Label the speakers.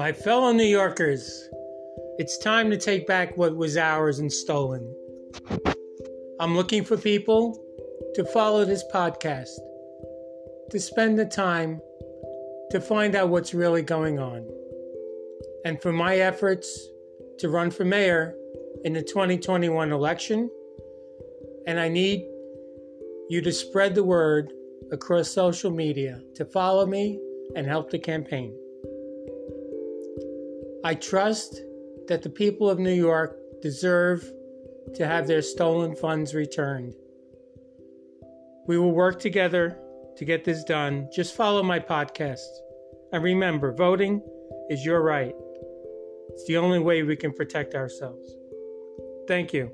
Speaker 1: My fellow New Yorkers, it's time to take back what was ours and stolen. I'm looking for people to follow this podcast, to spend the time to find out what's really going on, and for my efforts to run for mayor in the 2021 election. And I need you to spread the word across social media to follow me and help the campaign. I trust that the people of New York deserve to have their stolen funds returned. We will work together to get this done. Just follow my podcast. And remember, voting is your right. It's the only way we can protect ourselves. Thank you.